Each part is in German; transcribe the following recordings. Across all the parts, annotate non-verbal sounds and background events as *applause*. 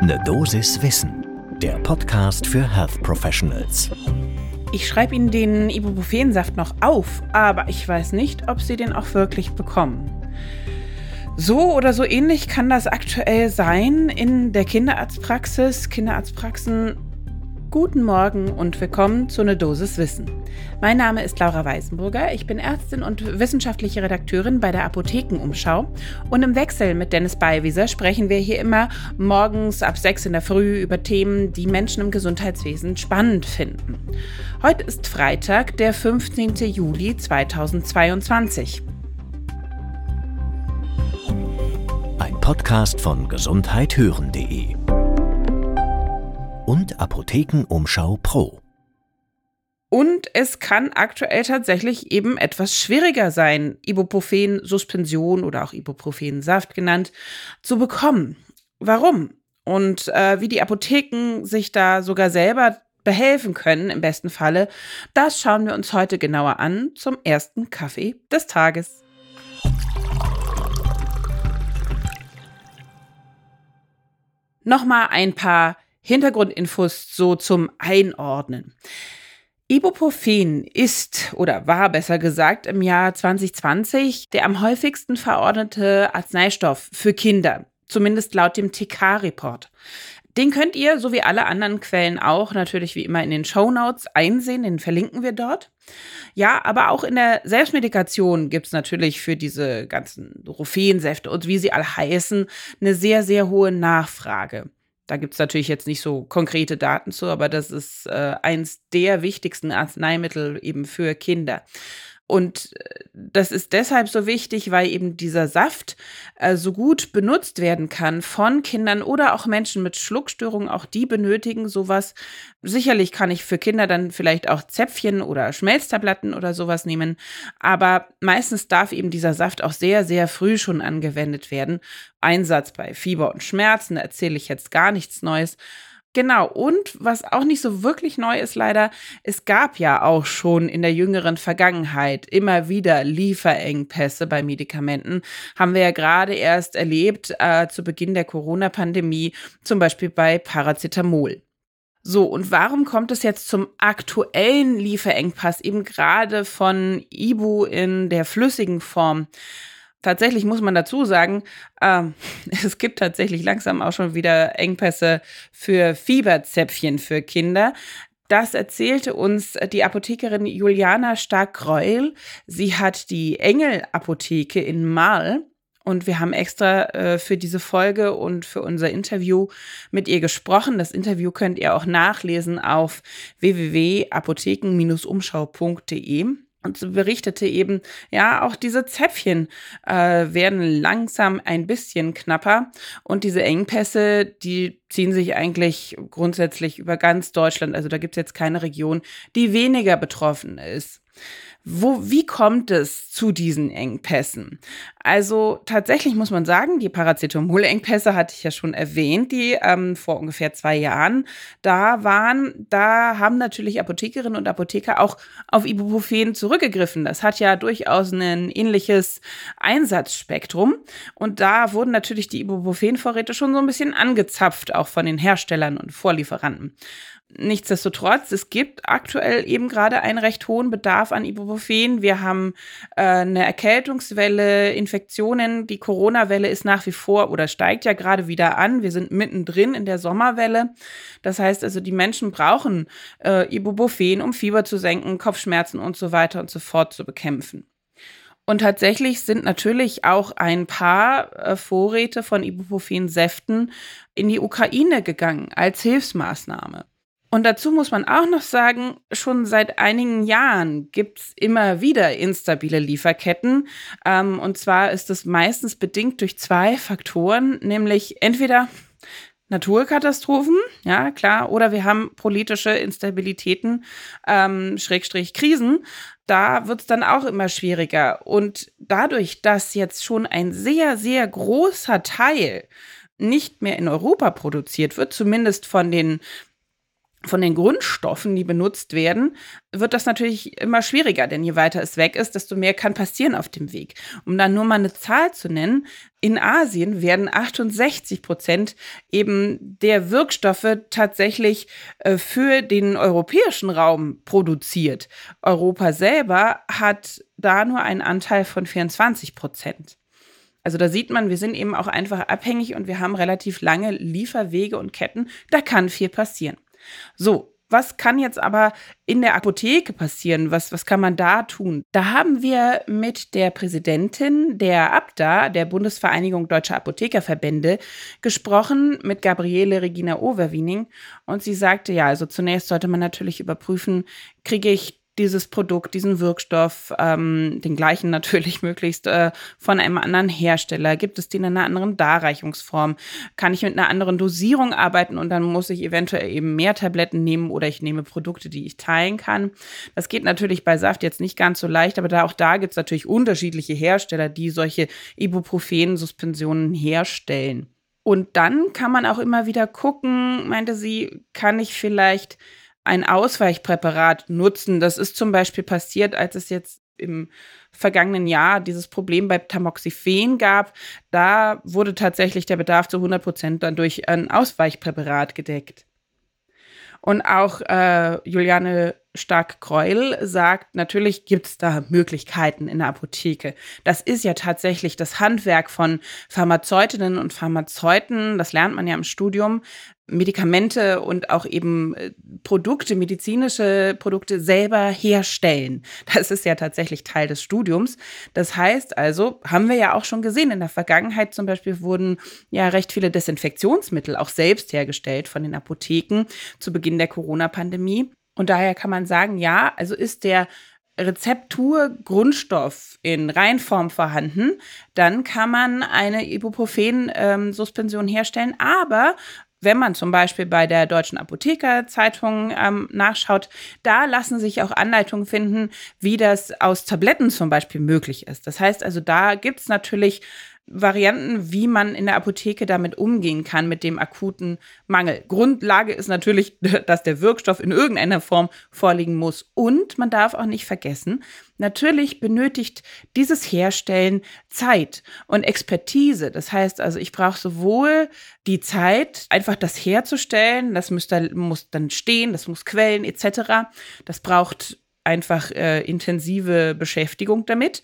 Ne Dosis Wissen, der Podcast für Health Professionals. Ich schreibe Ihnen den Ibuprofensaft noch auf, aber ich weiß nicht, ob Sie den auch wirklich bekommen. So oder so ähnlich kann das aktuell sein in der Kinderarztpraxis. Kinderarztpraxen Guten Morgen und willkommen zu Ne Dosis Wissen. Mein Name ist Laura Weisenburger, ich bin Ärztin und wissenschaftliche Redakteurin bei der Apothekenumschau und im Wechsel mit Dennis Beiwieser sprechen wir hier immer morgens ab 6 in der Früh über Themen, die Menschen im Gesundheitswesen spannend finden. Heute ist Freitag, der 15. Juli 2022. Ein Podcast von gesundheithören.de und Apothekenumschau Pro. Und es kann aktuell tatsächlich eben etwas schwieriger sein, Ibuprofen-Suspension oder auch Ibuprofen-Saft genannt, zu bekommen. Warum? Und äh, wie die Apotheken sich da sogar selber behelfen können, im besten Falle, das schauen wir uns heute genauer an zum ersten Kaffee des Tages. Nochmal ein paar Hintergrundinfos so zum Einordnen. Ibuprofen ist oder war besser gesagt im Jahr 2020 der am häufigsten verordnete Arzneistoff für Kinder, zumindest laut dem TK-Report. Den könnt ihr, so wie alle anderen Quellen auch, natürlich wie immer in den Show Notes einsehen, den verlinken wir dort. Ja, aber auch in der Selbstmedikation gibt es natürlich für diese ganzen Rufensäfte und wie sie alle heißen, eine sehr, sehr hohe Nachfrage. Da gibt es natürlich jetzt nicht so konkrete Daten zu, aber das ist äh, eins der wichtigsten Arzneimittel eben für Kinder. Und äh, das ist deshalb so wichtig, weil eben dieser Saft äh, so gut benutzt werden kann von Kindern oder auch Menschen mit Schluckstörungen. Auch die benötigen sowas. Sicherlich kann ich für Kinder dann vielleicht auch Zäpfchen oder Schmelztabletten oder sowas nehmen. Aber meistens darf eben dieser Saft auch sehr, sehr früh schon angewendet werden. Einsatz bei Fieber und Schmerzen, erzähle ich jetzt gar nichts Neues. Genau, und was auch nicht so wirklich neu ist leider, es gab ja auch schon in der jüngeren Vergangenheit immer wieder Lieferengpässe bei Medikamenten. Haben wir ja gerade erst erlebt äh, zu Beginn der Corona-Pandemie, zum Beispiel bei Paracetamol. So, und warum kommt es jetzt zum aktuellen Lieferengpass eben gerade von Ibu in der flüssigen Form? Tatsächlich muss man dazu sagen, äh, *laughs* es gibt tatsächlich langsam auch schon wieder Engpässe für Fieberzäpfchen für Kinder. Das erzählte uns die Apothekerin Juliana Stark-Greuel. Sie hat die Engel-Apotheke in Marl. Und wir haben extra äh, für diese Folge und für unser Interview mit ihr gesprochen. Das Interview könnt ihr auch nachlesen auf www.apotheken-umschau.de. Und berichtete eben, ja, auch diese Zäpfchen äh, werden langsam ein bisschen knapper und diese Engpässe, die ziehen sich eigentlich grundsätzlich über ganz Deutschland. Also da gibt es jetzt keine Region, die weniger betroffen ist. Wo, wie kommt es zu diesen Engpässen? Also tatsächlich muss man sagen, die Paracetamol-Engpässe hatte ich ja schon erwähnt, die ähm, vor ungefähr zwei Jahren da waren. Da haben natürlich Apothekerinnen und Apotheker auch auf Ibuprofen zurückgegriffen. Das hat ja durchaus ein ähnliches Einsatzspektrum. Und da wurden natürlich die Ibuprofen-Vorräte schon so ein bisschen angezapft, auch von den Herstellern und Vorlieferanten. Nichtsdestotrotz, es gibt aktuell eben gerade einen recht hohen Bedarf an Ibuprofen. Wir haben äh, eine Erkältungswelle, Infektionen. Die Corona-Welle ist nach wie vor oder steigt ja gerade wieder an. Wir sind mittendrin in der Sommerwelle. Das heißt also, die Menschen brauchen äh, Ibuprofen, um Fieber zu senken, Kopfschmerzen und so weiter und so fort zu bekämpfen. Und tatsächlich sind natürlich auch ein paar äh, Vorräte von Ibuprofen-Säften in die Ukraine gegangen als Hilfsmaßnahme. Und dazu muss man auch noch sagen, schon seit einigen Jahren gibt es immer wieder instabile Lieferketten. Ähm, und zwar ist es meistens bedingt durch zwei Faktoren, nämlich entweder Naturkatastrophen, ja klar, oder wir haben politische Instabilitäten, ähm, Schrägstrich Krisen. Da wird es dann auch immer schwieriger. Und dadurch, dass jetzt schon ein sehr, sehr großer Teil nicht mehr in Europa produziert wird, zumindest von den von den Grundstoffen, die benutzt werden, wird das natürlich immer schwieriger, denn je weiter es weg ist, desto mehr kann passieren auf dem Weg. Um dann nur mal eine Zahl zu nennen, in Asien werden 68 Prozent eben der Wirkstoffe tatsächlich äh, für den europäischen Raum produziert. Europa selber hat da nur einen Anteil von 24 Prozent. Also da sieht man, wir sind eben auch einfach abhängig und wir haben relativ lange Lieferwege und Ketten. Da kann viel passieren. So, was kann jetzt aber in der Apotheke passieren? Was, was kann man da tun? Da haben wir mit der Präsidentin der ABDA, der Bundesvereinigung Deutscher Apothekerverbände, gesprochen, mit Gabriele Regina Overwiening. Und sie sagte, ja, also zunächst sollte man natürlich überprüfen, kriege ich dieses Produkt, diesen Wirkstoff, ähm, den gleichen natürlich *laughs* möglichst äh, von einem anderen Hersteller? Gibt es den in einer anderen Darreichungsform? Kann ich mit einer anderen Dosierung arbeiten und dann muss ich eventuell eben mehr Tabletten nehmen oder ich nehme Produkte, die ich teilen kann? Das geht natürlich bei Saft jetzt nicht ganz so leicht, aber da auch da gibt es natürlich unterschiedliche Hersteller, die solche Ibuprofen-Suspensionen herstellen. Und dann kann man auch immer wieder gucken, meinte sie, kann ich vielleicht ein Ausweichpräparat nutzen. Das ist zum Beispiel passiert, als es jetzt im vergangenen Jahr dieses Problem bei Tamoxifen gab. Da wurde tatsächlich der Bedarf zu 100 Prozent dann durch ein Ausweichpräparat gedeckt. Und auch äh, Juliane Stark-Kreul sagt, natürlich gibt es da Möglichkeiten in der Apotheke. Das ist ja tatsächlich das Handwerk von Pharmazeutinnen und Pharmazeuten. Das lernt man ja im Studium. Medikamente und auch eben äh, Produkte, medizinische Produkte selber herstellen. Das ist ja tatsächlich Teil des Studiums. Das heißt also, haben wir ja auch schon gesehen, in der Vergangenheit zum Beispiel wurden ja recht viele Desinfektionsmittel auch selbst hergestellt von den Apotheken zu Beginn der Corona-Pandemie. Und daher kann man sagen, ja, also ist der Rezeptur Grundstoff in Reinform vorhanden, dann kann man eine Ibuprofen-Suspension ähm, herstellen. Aber wenn man zum Beispiel bei der Deutschen Apothekerzeitung ähm, nachschaut, da lassen sich auch Anleitungen finden, wie das aus Tabletten zum Beispiel möglich ist. Das heißt also, da gibt es natürlich Varianten, wie man in der Apotheke damit umgehen kann mit dem akuten Mangel. Grundlage ist natürlich, *laughs* dass der Wirkstoff in irgendeiner Form vorliegen muss. Und man darf auch nicht vergessen, natürlich benötigt dieses Herstellen Zeit und Expertise. Das heißt also, ich brauche sowohl die Zeit, einfach das herzustellen, das muss, muss dann stehen, das muss quellen etc. Das braucht einfach äh, intensive Beschäftigung damit.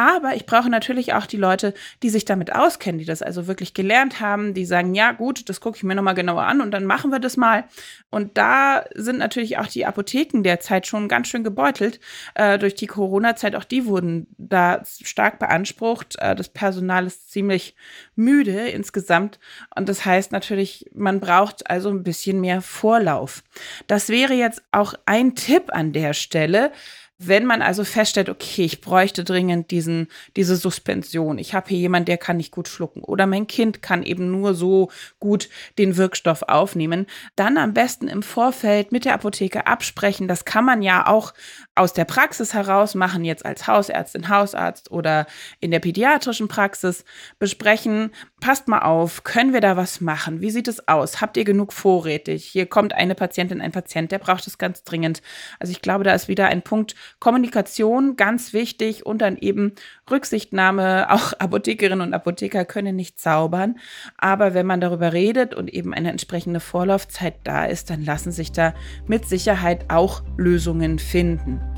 Aber ich brauche natürlich auch die Leute, die sich damit auskennen, die das also wirklich gelernt haben, die sagen, ja gut, das gucke ich mir nochmal genauer an und dann machen wir das mal. Und da sind natürlich auch die Apotheken derzeit schon ganz schön gebeutelt äh, durch die Corona-Zeit. Auch die wurden da stark beansprucht. Äh, das Personal ist ziemlich müde insgesamt. Und das heißt natürlich, man braucht also ein bisschen mehr Vorlauf. Das wäre jetzt auch ein Tipp an der Stelle wenn man also feststellt, okay, ich bräuchte dringend diesen, diese Suspension, ich habe hier jemanden, der kann nicht gut schlucken. Oder mein Kind kann eben nur so gut den Wirkstoff aufnehmen, dann am besten im Vorfeld mit der Apotheke absprechen. Das kann man ja auch aus der Praxis heraus machen, jetzt als Hausärztin, Hausarzt oder in der pädiatrischen Praxis besprechen. Passt mal auf, können wir da was machen? Wie sieht es aus? Habt ihr genug vorrätig? Hier kommt eine Patientin, ein Patient, der braucht es ganz dringend. Also ich glaube, da ist wieder ein Punkt, Kommunikation ganz wichtig und dann eben Rücksichtnahme. *laughs* Auch Apothekerinnen und Apotheker können nicht zaubern. Aber wenn man darüber redet und eben eine entsprechende Vorlaufzeit da ist, dann lassen sich da mit Sicherheit auch Lösungen finden.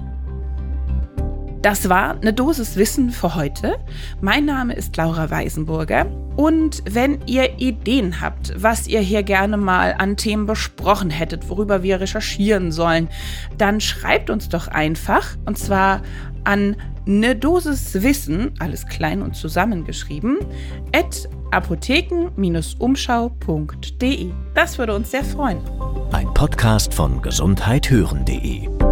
Das war eine Dosis Wissen für heute. Mein Name ist Laura Weisenburger. Und wenn ihr Ideen habt, was ihr hier gerne mal an Themen besprochen hättet, worüber wir recherchieren sollen, dann schreibt uns doch einfach. Und zwar an eine Dosis Wissen, alles klein und zusammengeschrieben, at apotheken-umschau.de. Das würde uns sehr freuen. Ein Podcast von gesundheithören.de